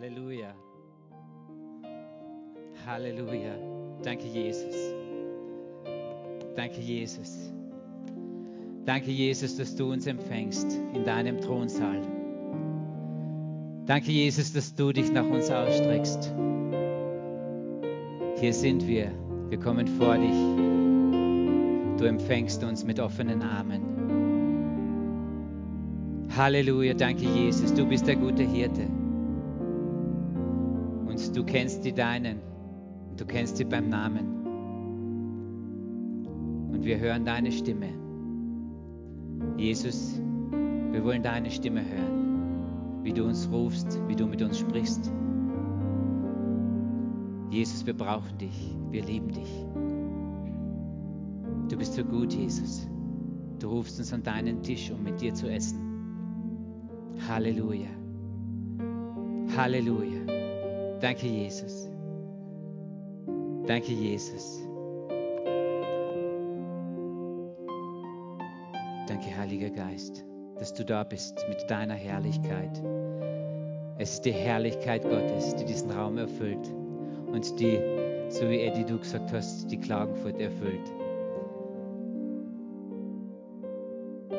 Halleluja. Halleluja. Danke, Jesus. Danke, Jesus. Danke, Jesus, dass du uns empfängst in deinem Thronsaal. Danke, Jesus, dass du dich nach uns ausstreckst. Hier sind wir. Wir kommen vor dich. Du empfängst uns mit offenen Armen. Halleluja, danke Jesus, du bist der gute Hirte. Du kennst die Deinen und du kennst sie beim Namen. Und wir hören deine Stimme. Jesus, wir wollen deine Stimme hören, wie du uns rufst, wie du mit uns sprichst. Jesus, wir brauchen dich, wir lieben dich. Du bist so gut, Jesus. Du rufst uns an deinen Tisch, um mit dir zu essen. Halleluja. Halleluja. Danke, Jesus. Danke, Jesus. Danke, Heiliger Geist, dass du da bist mit deiner Herrlichkeit. Es ist die Herrlichkeit Gottes, die diesen Raum erfüllt und die, so wie Eddie du gesagt hast, die Klagenfurt erfüllt.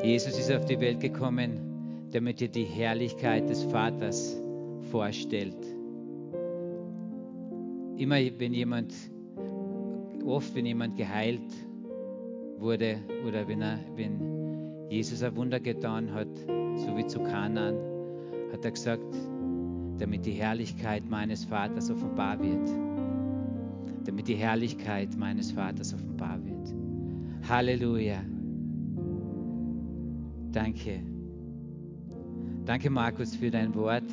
Jesus ist auf die Welt gekommen, damit er die Herrlichkeit des Vaters vorstellt. Immer wenn jemand, oft wenn jemand geheilt wurde oder wenn, er, wenn Jesus ein Wunder getan hat, so wie zu Kanan, hat er gesagt, damit die Herrlichkeit meines Vaters offenbar wird. Damit die Herrlichkeit meines Vaters offenbar wird. Halleluja. Danke. Danke, Markus, für dein Wort.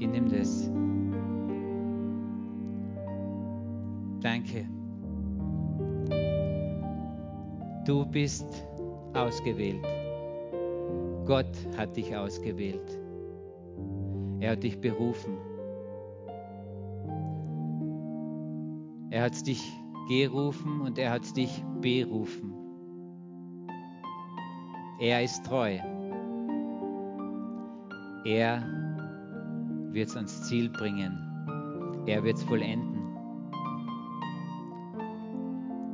Ich nehme das. Danke. Du bist ausgewählt. Gott hat dich ausgewählt. Er hat dich berufen. Er hat dich gerufen und er hat dich berufen. Er ist treu. Er wird es ans Ziel bringen. Er wird es vollenden.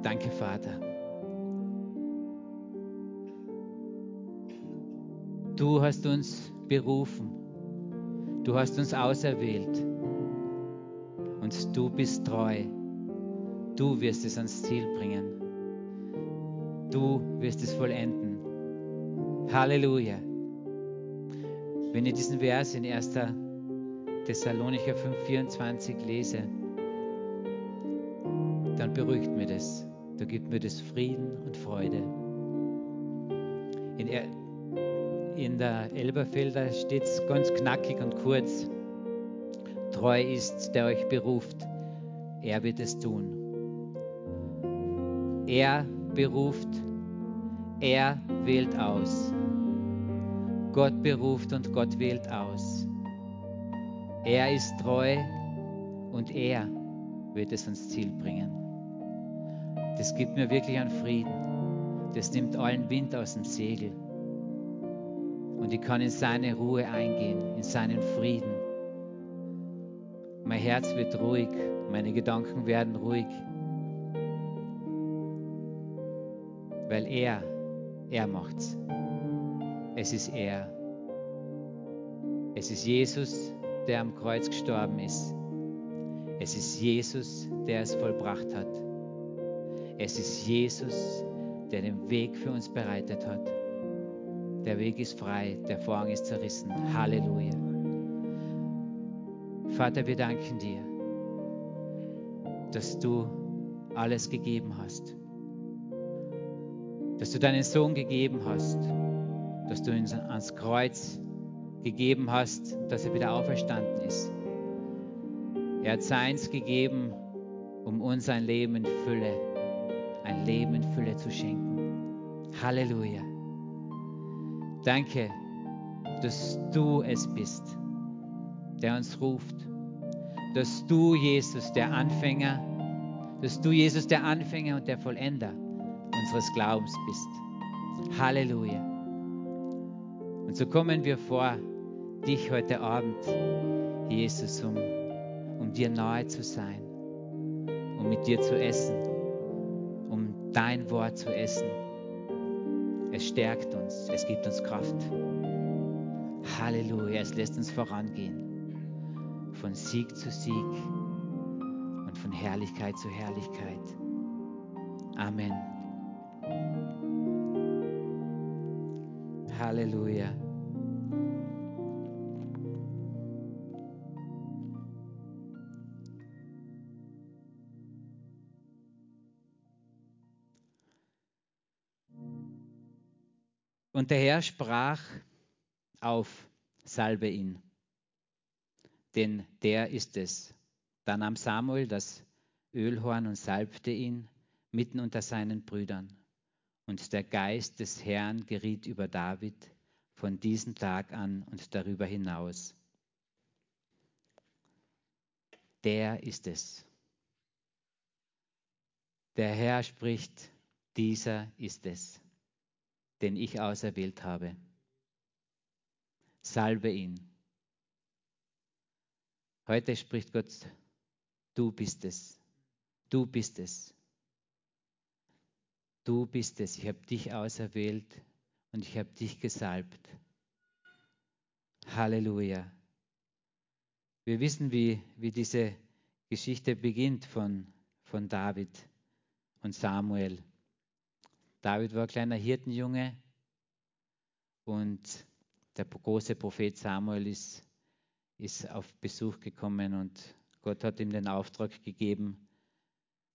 Danke, Vater. Du hast uns berufen. Du hast uns auserwählt und du bist treu. Du wirst es ans Ziel bringen. Du wirst es vollenden. Halleluja. Wenn ich diesen Vers in 1. Thessalonicher 5,24 lese, dann beruhigt mir das. Da gibt mir das Frieden und Freude. In in der Elberfelder steht es ganz knackig und kurz. Treu ist, der euch beruft. Er wird es tun. Er beruft. Er wählt aus. Gott beruft und Gott wählt aus. Er ist treu und er wird es ans Ziel bringen. Das gibt mir wirklich einen Frieden. Das nimmt allen Wind aus dem Segel. Und ich kann in seine Ruhe eingehen, in seinen Frieden. Mein Herz wird ruhig, meine Gedanken werden ruhig. Weil er, er macht's. Es ist er. Es ist Jesus, der am Kreuz gestorben ist. Es ist Jesus, der es vollbracht hat. Es ist Jesus, der den Weg für uns bereitet hat. Der Weg ist frei, der Vorhang ist zerrissen. Halleluja. Vater, wir danken dir, dass du alles gegeben hast. Dass du deinen Sohn gegeben hast. Dass du ihn ans Kreuz gegeben hast, dass er wieder auferstanden ist. Er hat seins gegeben, um uns ein Leben in Fülle, ein Leben in Fülle zu schenken. Halleluja. Danke, dass du es bist, der uns ruft. Dass du, Jesus, der Anfänger, dass du, Jesus, der Anfänger und der Vollender unseres Glaubens bist. Halleluja. Und so kommen wir vor dich heute Abend Jesus, um, um dir nahe zu sein, um mit dir zu essen, dein Wort zu essen. Es stärkt uns, es gibt uns Kraft. Halleluja, es lässt uns vorangehen, von Sieg zu Sieg und von Herrlichkeit zu Herrlichkeit. Amen. Halleluja. Und der Herr sprach auf, salbe ihn, denn der ist es. Da nahm Samuel das Ölhorn und salbte ihn mitten unter seinen Brüdern. Und der Geist des Herrn geriet über David von diesem Tag an und darüber hinaus. Der ist es. Der Herr spricht, dieser ist es den ich auserwählt habe. Salbe ihn. Heute spricht Gott, du bist es. Du bist es. Du bist es. Ich habe dich auserwählt und ich habe dich gesalbt. Halleluja. Wir wissen, wie, wie diese Geschichte beginnt von, von David und Samuel. David war ein kleiner Hirtenjunge und der große Prophet Samuel ist, ist auf Besuch gekommen und Gott hat ihm den Auftrag gegeben,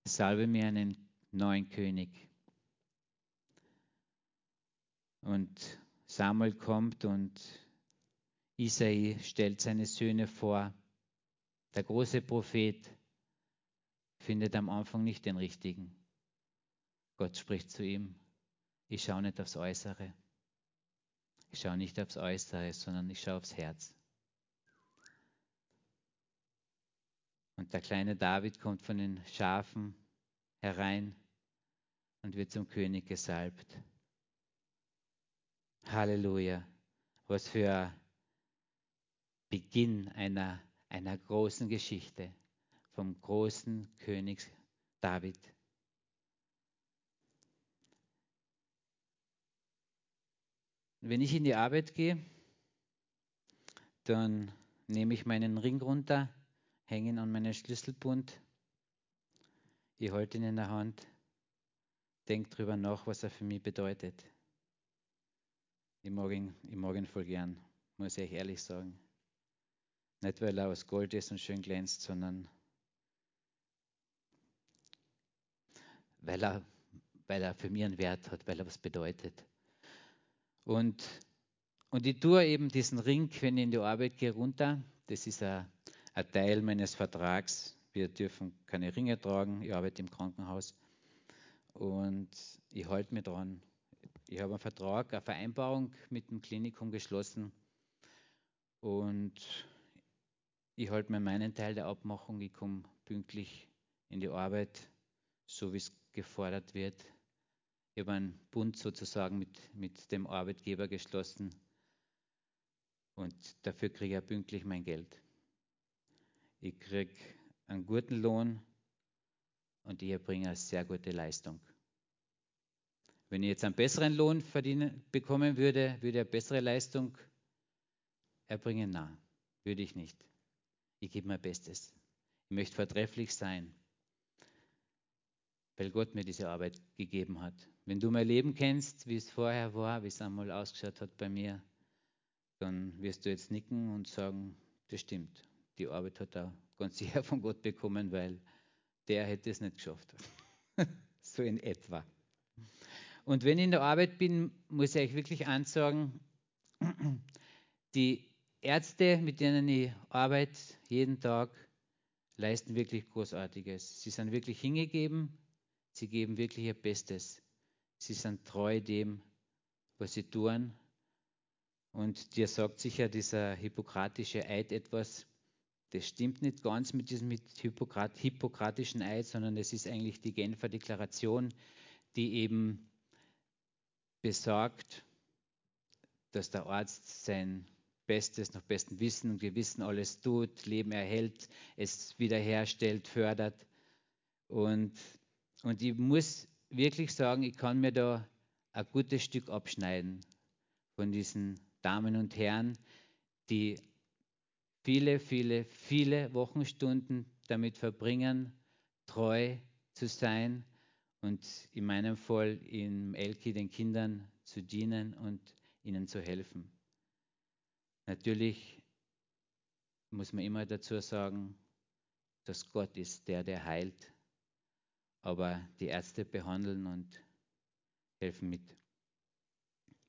salbe mir einen neuen König. Und Samuel kommt und Isai stellt seine Söhne vor. Der große Prophet findet am Anfang nicht den richtigen. Gott spricht zu ihm, ich schaue nicht aufs Äußere. Ich schaue nicht aufs Äußere, sondern ich schaue aufs Herz. Und der kleine David kommt von den Schafen herein und wird zum König gesalbt. Halleluja. Was für Beginn einer, einer großen Geschichte vom großen König David. Wenn ich in die Arbeit gehe, dann nehme ich meinen Ring runter, hänge ihn an meinen Schlüsselbund, ich halte ihn in der Hand, denke darüber nach, was er für mich bedeutet. Ich mag ihn, ich mag ihn voll gern, muss ich ehrlich sagen. Nicht, weil er aus Gold ist und schön glänzt, sondern weil er, weil er für mich einen Wert hat, weil er was bedeutet. Und, und ich tue eben diesen Ring, wenn ich in die Arbeit gehe, runter. Das ist ein, Teil meines Vertrags. Wir dürfen keine Ringe tragen. Ich arbeite im Krankenhaus. Und ich halte mich dran. Ich habe einen Vertrag, eine Vereinbarung mit dem Klinikum geschlossen. Und ich halte mir meinen Teil der Abmachung. Ich komme pünktlich in die Arbeit, so wie es gefordert wird. Ich habe einen Bund sozusagen mit, mit dem Arbeitgeber geschlossen und dafür kriege ich pünktlich mein Geld. Ich kriege einen guten Lohn und ich erbringe eine sehr gute Leistung. Wenn ich jetzt einen besseren Lohn verdienen, bekommen würde, würde ich eine bessere Leistung erbringen? Nein, würde ich nicht. Ich gebe mein Bestes. Ich möchte vertrefflich sein, weil Gott mir diese Arbeit gegeben hat. Wenn du mein Leben kennst, wie es vorher war, wie es einmal ausgeschaut hat bei mir, dann wirst du jetzt nicken und sagen, das stimmt. Die Arbeit hat er ganz sicher von Gott bekommen, weil der hätte es nicht geschafft. so in etwa. Und wenn ich in der Arbeit bin, muss ich euch wirklich ansagen, die Ärzte, mit denen ich arbeite, jeden Tag, leisten wirklich Großartiges. Sie sind wirklich hingegeben, sie geben wirklich ihr Bestes. Sie sind treu dem, was sie tun. Und dir sagt sicher dieser hippokratische Eid etwas. Das stimmt nicht ganz mit diesem Hippokrat hippokratischen Eid, sondern es ist eigentlich die Genfer Deklaration, die eben besagt, dass der Arzt sein Bestes, nach bestem Wissen und Gewissen alles tut, Leben erhält, es wiederherstellt, fördert. Und, und ich muss wirklich sagen, ich kann mir da ein gutes Stück abschneiden von diesen Damen und Herren, die viele, viele, viele Wochenstunden damit verbringen, treu zu sein und in meinem Fall im Elki den Kindern zu dienen und ihnen zu helfen. Natürlich muss man immer dazu sagen, dass Gott ist der, der heilt, aber die Ärzte behandeln und helfen mit.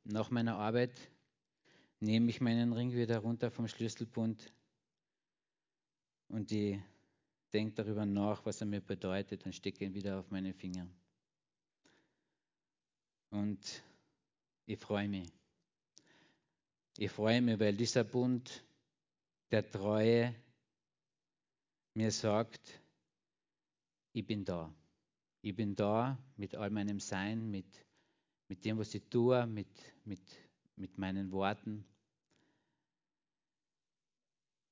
Nach meiner Arbeit nehme ich meinen Ring wieder runter vom Schlüsselbund und ich denke darüber nach, was er mir bedeutet und stecke ihn wieder auf meine Finger. Und ich freue mich. Ich freue mich, weil dieser Bund der Treue mir sagt, ich bin da. Ich bin da mit all meinem Sein, mit, mit dem, was ich tue, mit, mit, mit meinen Worten.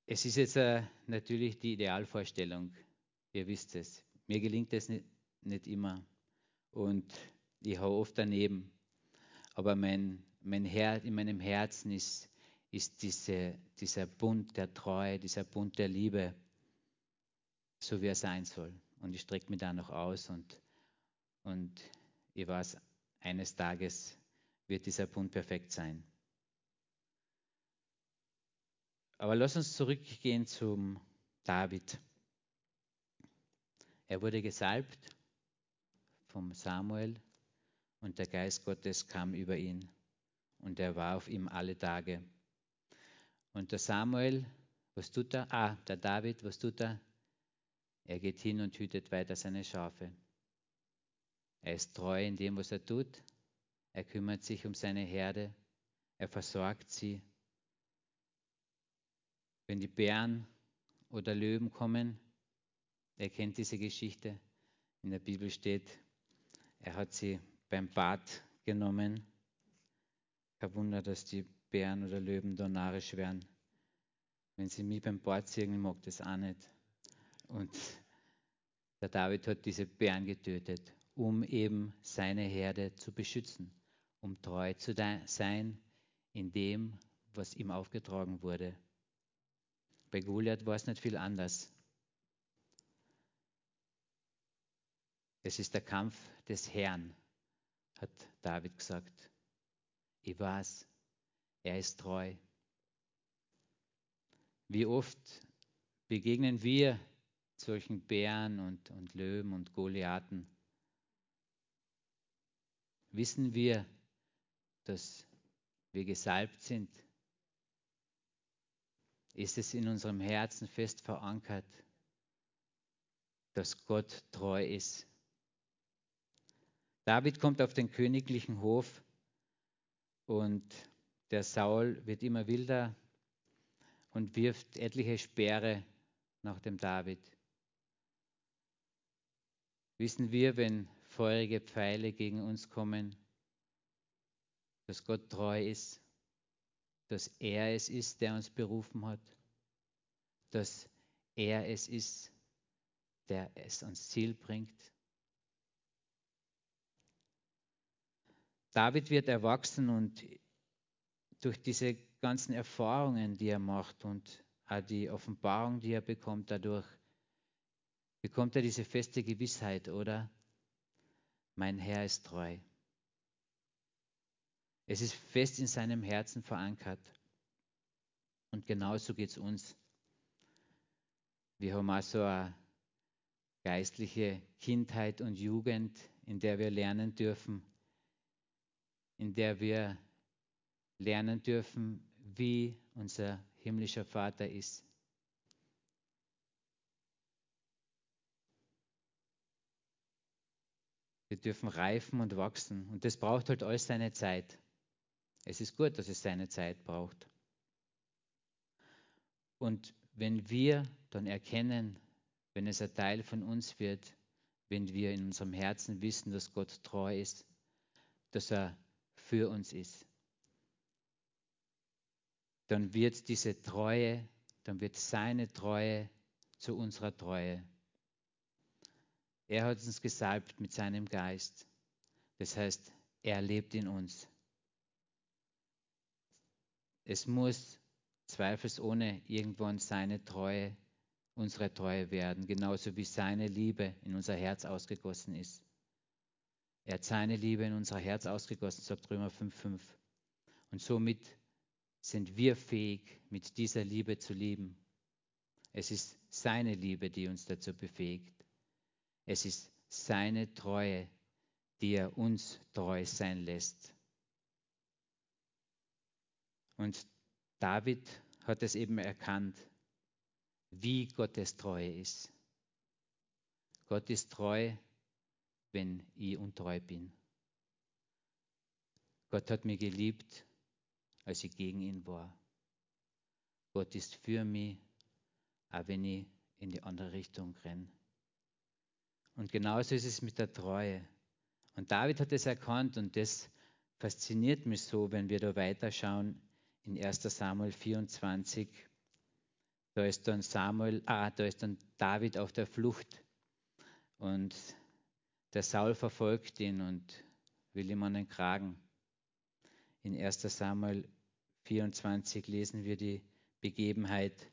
Es ist jetzt uh, natürlich die Idealvorstellung, ihr wisst es. Mir gelingt es nicht, nicht immer und ich haue oft daneben. Aber mein, mein Herz, in meinem Herzen ist, ist diese, dieser Bund der Treue, dieser Bund der Liebe, so wie er sein soll. Und ich strecke mich da noch aus und, und ich weiß, eines Tages wird dieser Bund perfekt sein. Aber lass uns zurückgehen zum David. Er wurde gesalbt vom Samuel und der Geist Gottes kam über ihn und er war auf ihm alle Tage. Und der Samuel, was tut er? Ah, der David, was tut er? Er geht hin und hütet weiter seine Schafe. Er ist treu in dem, was er tut. Er kümmert sich um seine Herde. Er versorgt sie. Wenn die Bären oder Löwen kommen, er kennt diese Geschichte. In der Bibel steht, er hat sie beim Bad genommen. Kein Wunder, dass die Bären oder Löwen da narrisch werden. Wenn sie mich beim Bad ziehen, mag das auch nicht. Und der David hat diese Bären getötet, um eben seine Herde zu beschützen, um treu zu sein in dem, was ihm aufgetragen wurde. Bei Goliath war es nicht viel anders. Es ist der Kampf des Herrn, hat David gesagt. Ich weiß, er ist treu. Wie oft begegnen wir solchen Bären und, und Löwen und Goliathen? Wissen wir, dass wir gesalbt sind? Ist es in unserem Herzen fest verankert, dass Gott treu ist? David kommt auf den königlichen Hof und der Saul wird immer wilder und wirft etliche Speere nach dem David. Wissen wir, wenn feurige Pfeile gegen uns kommen, dass Gott treu ist, dass er es ist, der uns berufen hat, dass er es ist, der es ans Ziel bringt. David wird erwachsen und durch diese ganzen Erfahrungen, die er macht und auch die Offenbarung, die er bekommt dadurch, bekommt er diese feste Gewissheit, oder? Mein Herr ist treu. Es ist fest in seinem Herzen verankert. Und genauso geht es uns. Wir haben auch so eine geistliche Kindheit und Jugend, in der wir lernen dürfen, in der wir lernen dürfen, wie unser himmlischer Vater ist. Wir dürfen reifen und wachsen. Und das braucht halt alles seine Zeit. Es ist gut, dass es seine Zeit braucht. Und wenn wir dann erkennen, wenn es ein Teil von uns wird, wenn wir in unserem Herzen wissen, dass Gott treu ist, dass er für uns ist. dann wird diese Treue, dann wird seine Treue zu unserer Treue. Er hat uns gesalbt mit seinem Geist. Das heißt, er lebt in uns. Es muss zweifelsohne irgendwann seine Treue, unsere Treue werden, genauso wie seine Liebe in unser Herz ausgegossen ist. Er hat seine Liebe in unser Herz ausgegossen, sagt Römer 5,5. Und somit sind wir fähig, mit dieser Liebe zu lieben. Es ist seine Liebe, die uns dazu befähigt. Es ist seine Treue, die er uns treu sein lässt. Und David hat es eben erkannt, wie Gottes Treue ist. Gott ist treu, wenn ich untreu bin. Gott hat mich geliebt, als ich gegen ihn war. Gott ist für mich, auch wenn ich in die andere Richtung renne. Und genauso ist es mit der Treue. Und David hat es erkannt und das fasziniert mich so, wenn wir da weiterschauen in 1 Samuel 24. Da ist dann Samuel, ah, da ist dann David auf der Flucht und der Saul verfolgt ihn und will ihm an den Kragen. In 1 Samuel 24 lesen wir die Begebenheit,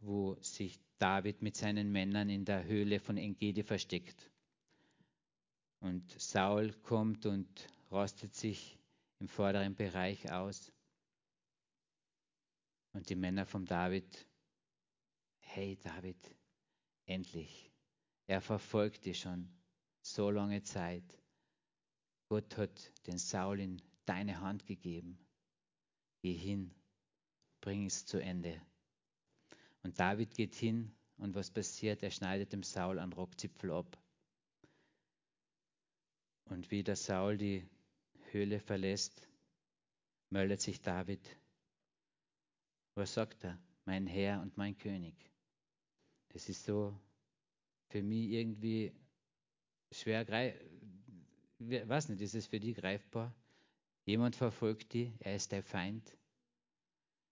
wo sich David mit seinen Männern in der Höhle von Engedi versteckt. Und Saul kommt und rostet sich im vorderen Bereich aus. Und die Männer von David, hey David, endlich, er verfolgt dich schon so lange Zeit. Gott hat den Saul in deine Hand gegeben. Geh hin, bring es zu Ende. Und David geht hin und was passiert? Er schneidet dem Saul einen Rockzipfel ab. Und wie der Saul die Höhle verlässt, meldet sich David. Was sagt er? Mein Herr und mein König. Das ist so für mich irgendwie schwer greifbar. weiß nicht, ist es für dich greifbar? Jemand verfolgt dich, er ist der Feind.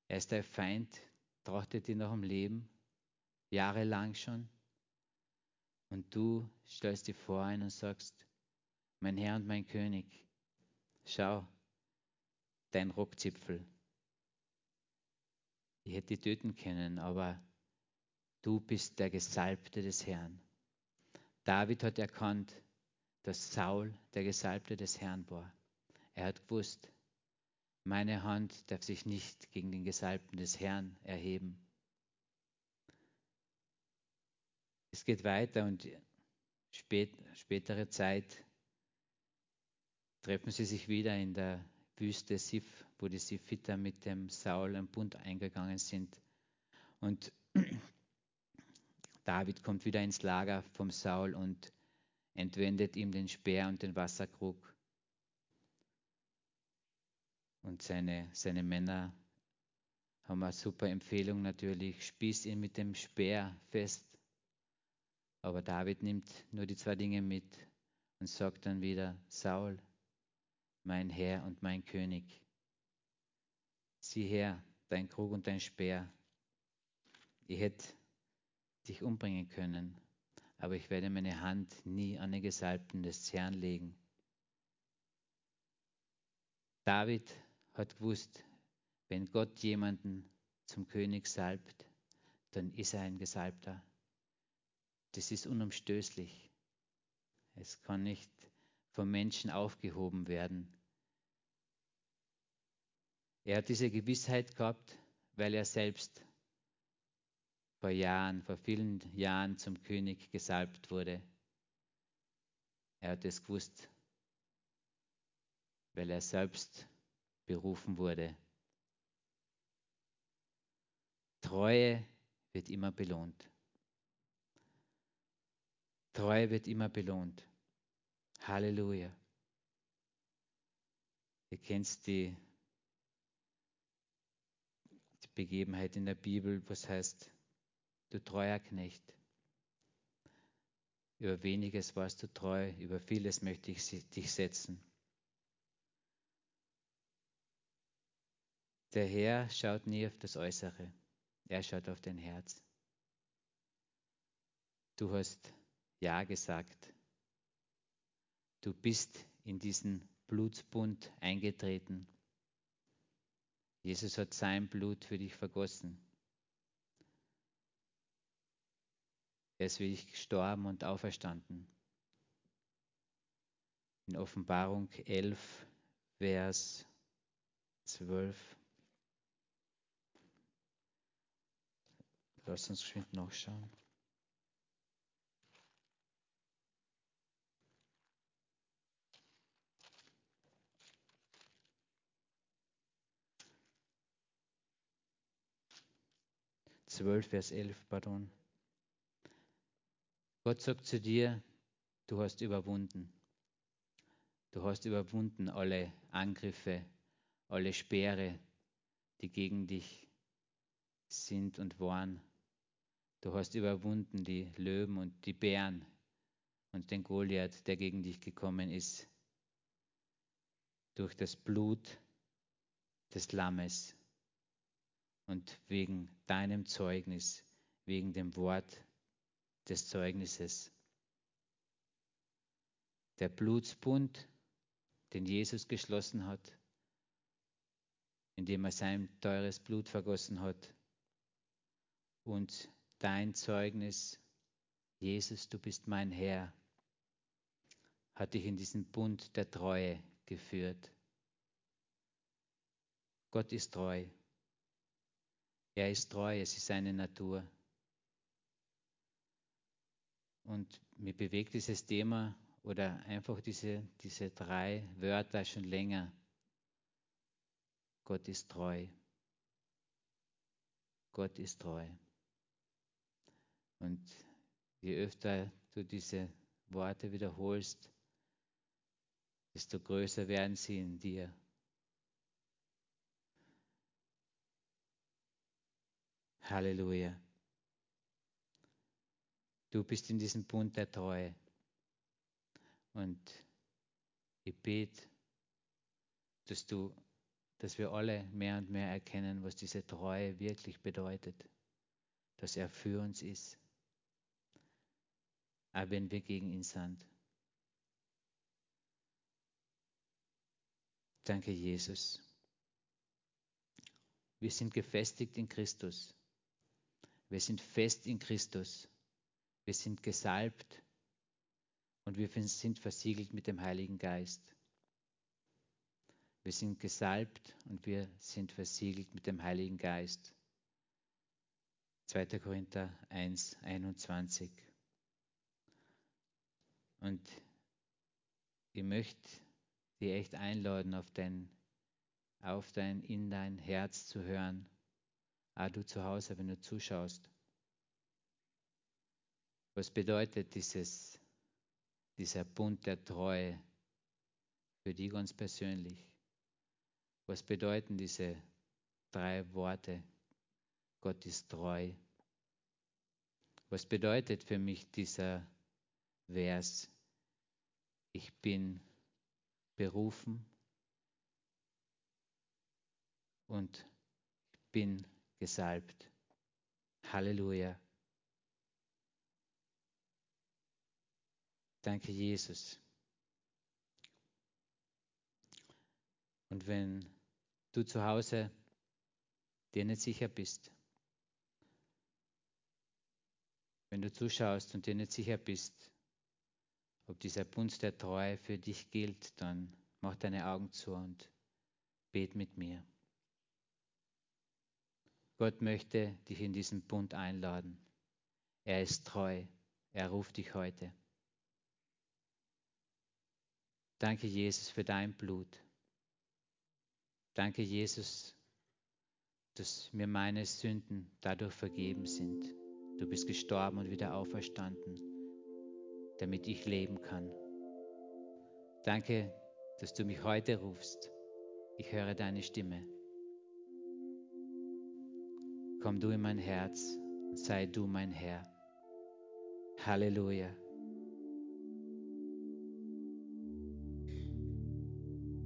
Er ist der Feind, trachtet dir nach dem Leben, jahrelang schon. Und du stellst dir vor ein und sagst, mein Herr und mein König, schau, dein Rockzipfel. Ich hätte dich töten können, aber du bist der Gesalbte des Herrn. David hat erkannt, dass Saul der Gesalbte des Herrn war. Er hat gewusst, meine Hand darf sich nicht gegen den Gesalbten des Herrn erheben. Es geht weiter und spät, spätere Zeit treffen sie sich wieder in der Wüste Sif, wo die Sifiter mit dem Saul einen Bund eingegangen sind. Und David kommt wieder ins Lager vom Saul und entwendet ihm den Speer und den Wasserkrug. Und seine, seine Männer haben eine super Empfehlung natürlich, spieß ihn mit dem Speer fest. Aber David nimmt nur die zwei Dinge mit und sagt dann wieder, Saul, mein Herr und mein König, sieh her, dein Krug und dein Speer. Ich hätte dich umbringen können, aber ich werde meine Hand nie an den Gesalbten des Herrn legen. David hat gewusst, wenn Gott jemanden zum König salbt, dann ist er ein Gesalbter. Das ist unumstößlich. Es kann nicht vom Menschen aufgehoben werden. Er hat diese Gewissheit gehabt, weil er selbst vor Jahren, vor vielen Jahren zum König gesalbt wurde. Er hat es gewusst, weil er selbst berufen wurde. Treue wird immer belohnt. Treue wird immer belohnt. Halleluja. Ihr kennt die, die Begebenheit in der Bibel, was heißt, du treuer Knecht. Über weniges warst du treu, über vieles möchte ich dich setzen. Der Herr schaut nie auf das Äußere, er schaut auf dein Herz. Du hast Ja gesagt. Du bist in diesen Blutsbund eingetreten. Jesus hat sein Blut für dich vergossen. Er ist für dich gestorben und auferstanden. In Offenbarung 11, Vers 12. Lass uns geschwind nachschauen. Zwölf, Vers elf, pardon. Gott sagt zu dir, du hast überwunden. Du hast überwunden alle Angriffe, alle Speere, die gegen dich sind und waren. Du hast überwunden die Löwen und die Bären und den Goliath, der gegen dich gekommen ist. Durch das Blut des Lammes und wegen deinem Zeugnis, wegen dem Wort des Zeugnisses. Der Blutsbund, den Jesus geschlossen hat, indem er sein teures Blut vergossen hat, und dein Zeugnis, Jesus, du bist mein Herr, hat dich in diesen Bund der Treue geführt. Gott ist treu. Er ist treu, es ist seine Natur. Und mir bewegt dieses Thema oder einfach diese, diese drei Wörter schon länger. Gott ist treu. Gott ist treu. Und je öfter du diese Worte wiederholst, desto größer werden sie in dir. Halleluja. Du bist in diesem Bund der Treue. Und ich bete, dass du, dass wir alle mehr und mehr erkennen, was diese Treue wirklich bedeutet. Dass er für uns ist. Auch wenn wir gegen ihn sind. Danke, Jesus. Wir sind gefestigt in Christus. Wir sind fest in Christus. Wir sind gesalbt und wir sind versiegelt mit dem Heiligen Geist. Wir sind gesalbt und wir sind versiegelt mit dem Heiligen Geist. 2. Korinther 1, 21. Und ich möchte dich echt einladen, auf dein, auf dein, in dein Herz zu hören. Auch du zu Hause, wenn du zuschaust. Was bedeutet dieses, dieser Bund der Treue für dich ganz persönlich? Was bedeuten diese drei Worte? Gott ist treu. Was bedeutet für mich dieser Vers? Ich bin berufen und bin gesalbt. Halleluja. Danke, Jesus. Und wenn du zu Hause dir nicht sicher bist, wenn du zuschaust und dir nicht sicher bist, ob dieser Bund der Treue für dich gilt, dann mach deine Augen zu und bet mit mir. Gott möchte dich in diesen Bund einladen. Er ist treu. Er ruft dich heute. Danke, Jesus, für dein Blut. Danke, Jesus, dass mir meine Sünden dadurch vergeben sind. Du bist gestorben und wieder auferstanden, damit ich leben kann. Danke, dass du mich heute rufst. Ich höre deine Stimme. Komm du in mein Herz und sei du mein Herr. Halleluja.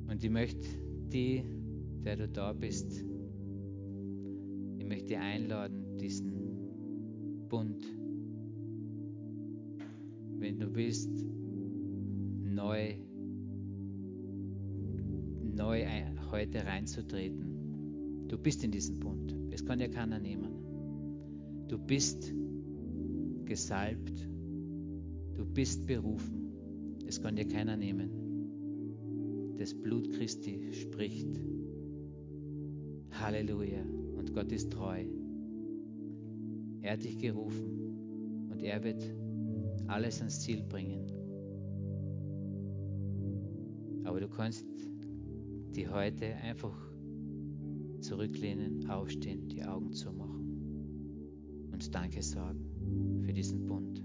Und ich möchte die, der du da bist, möchte einladen, diesen Bund, wenn du willst, neu, neu heute reinzutreten. Du bist in diesem Bund. Es kann ja keiner nehmen. Du bist gesalbt. Du bist berufen. Es kann dir keiner nehmen. Das Blut Christi spricht. Halleluja. Und Gott ist treu. Er hat dich gerufen und er wird alles ans Ziel bringen. Aber du kannst die heute einfach zurücklehnen, aufstehen, die Augen zumachen und Danke sagen für diesen Bund.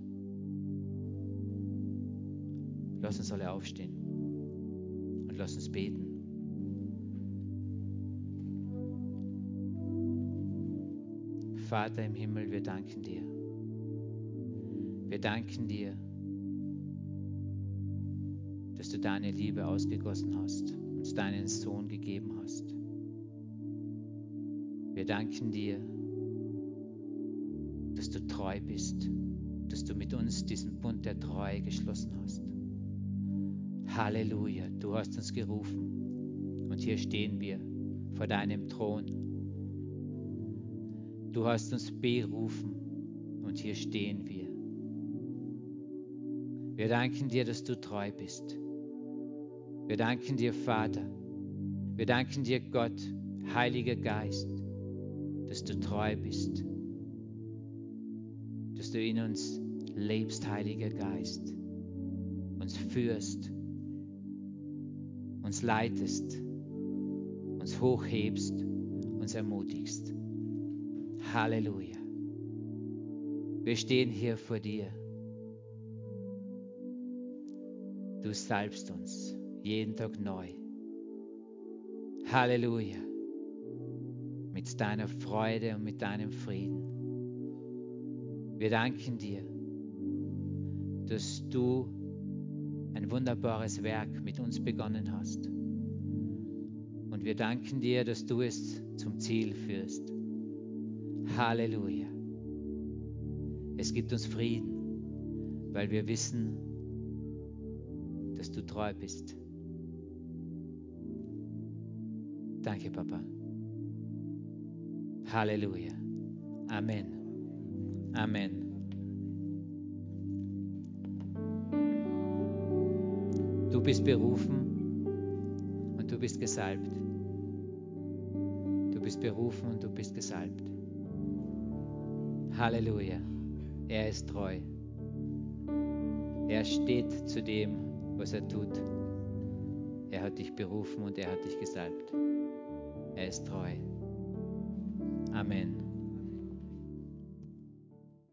Lass uns alle aufstehen und lass uns beten. Vater im Himmel, wir danken dir. Wir danken dir, dass du deine Liebe ausgegossen hast, uns deinen Sohn gegeben hast. Wir danken dir, dass du treu bist, dass du mit uns diesen Bund der Treue geschlossen hast. Halleluja, du hast uns gerufen und hier stehen wir vor deinem Thron. Du hast uns berufen und hier stehen wir. Wir danken dir, dass du treu bist. Wir danken dir, Vater. Wir danken dir, Gott, Heiliger Geist, dass du treu bist, dass du in uns lebst, Heiliger Geist, uns führst, uns leitest, uns hochhebst, uns ermutigst. Halleluja. Wir stehen hier vor dir. Du salbst uns jeden Tag neu. Halleluja. Mit deiner Freude und mit deinem Frieden. Wir danken dir, dass du ein wunderbares Werk mit uns begonnen hast. Und wir danken dir, dass du es zum Ziel führst. Halleluja. Es gibt uns Frieden, weil wir wissen, dass du treu bist. Danke, Papa. Halleluja. Amen. Amen. Du bist berufen und du bist gesalbt. Du bist berufen und du bist gesalbt. Halleluja. Er ist treu. Er steht zu dem, was er tut. Er hat dich berufen und er hat dich gesalbt. Er ist treu. Amen.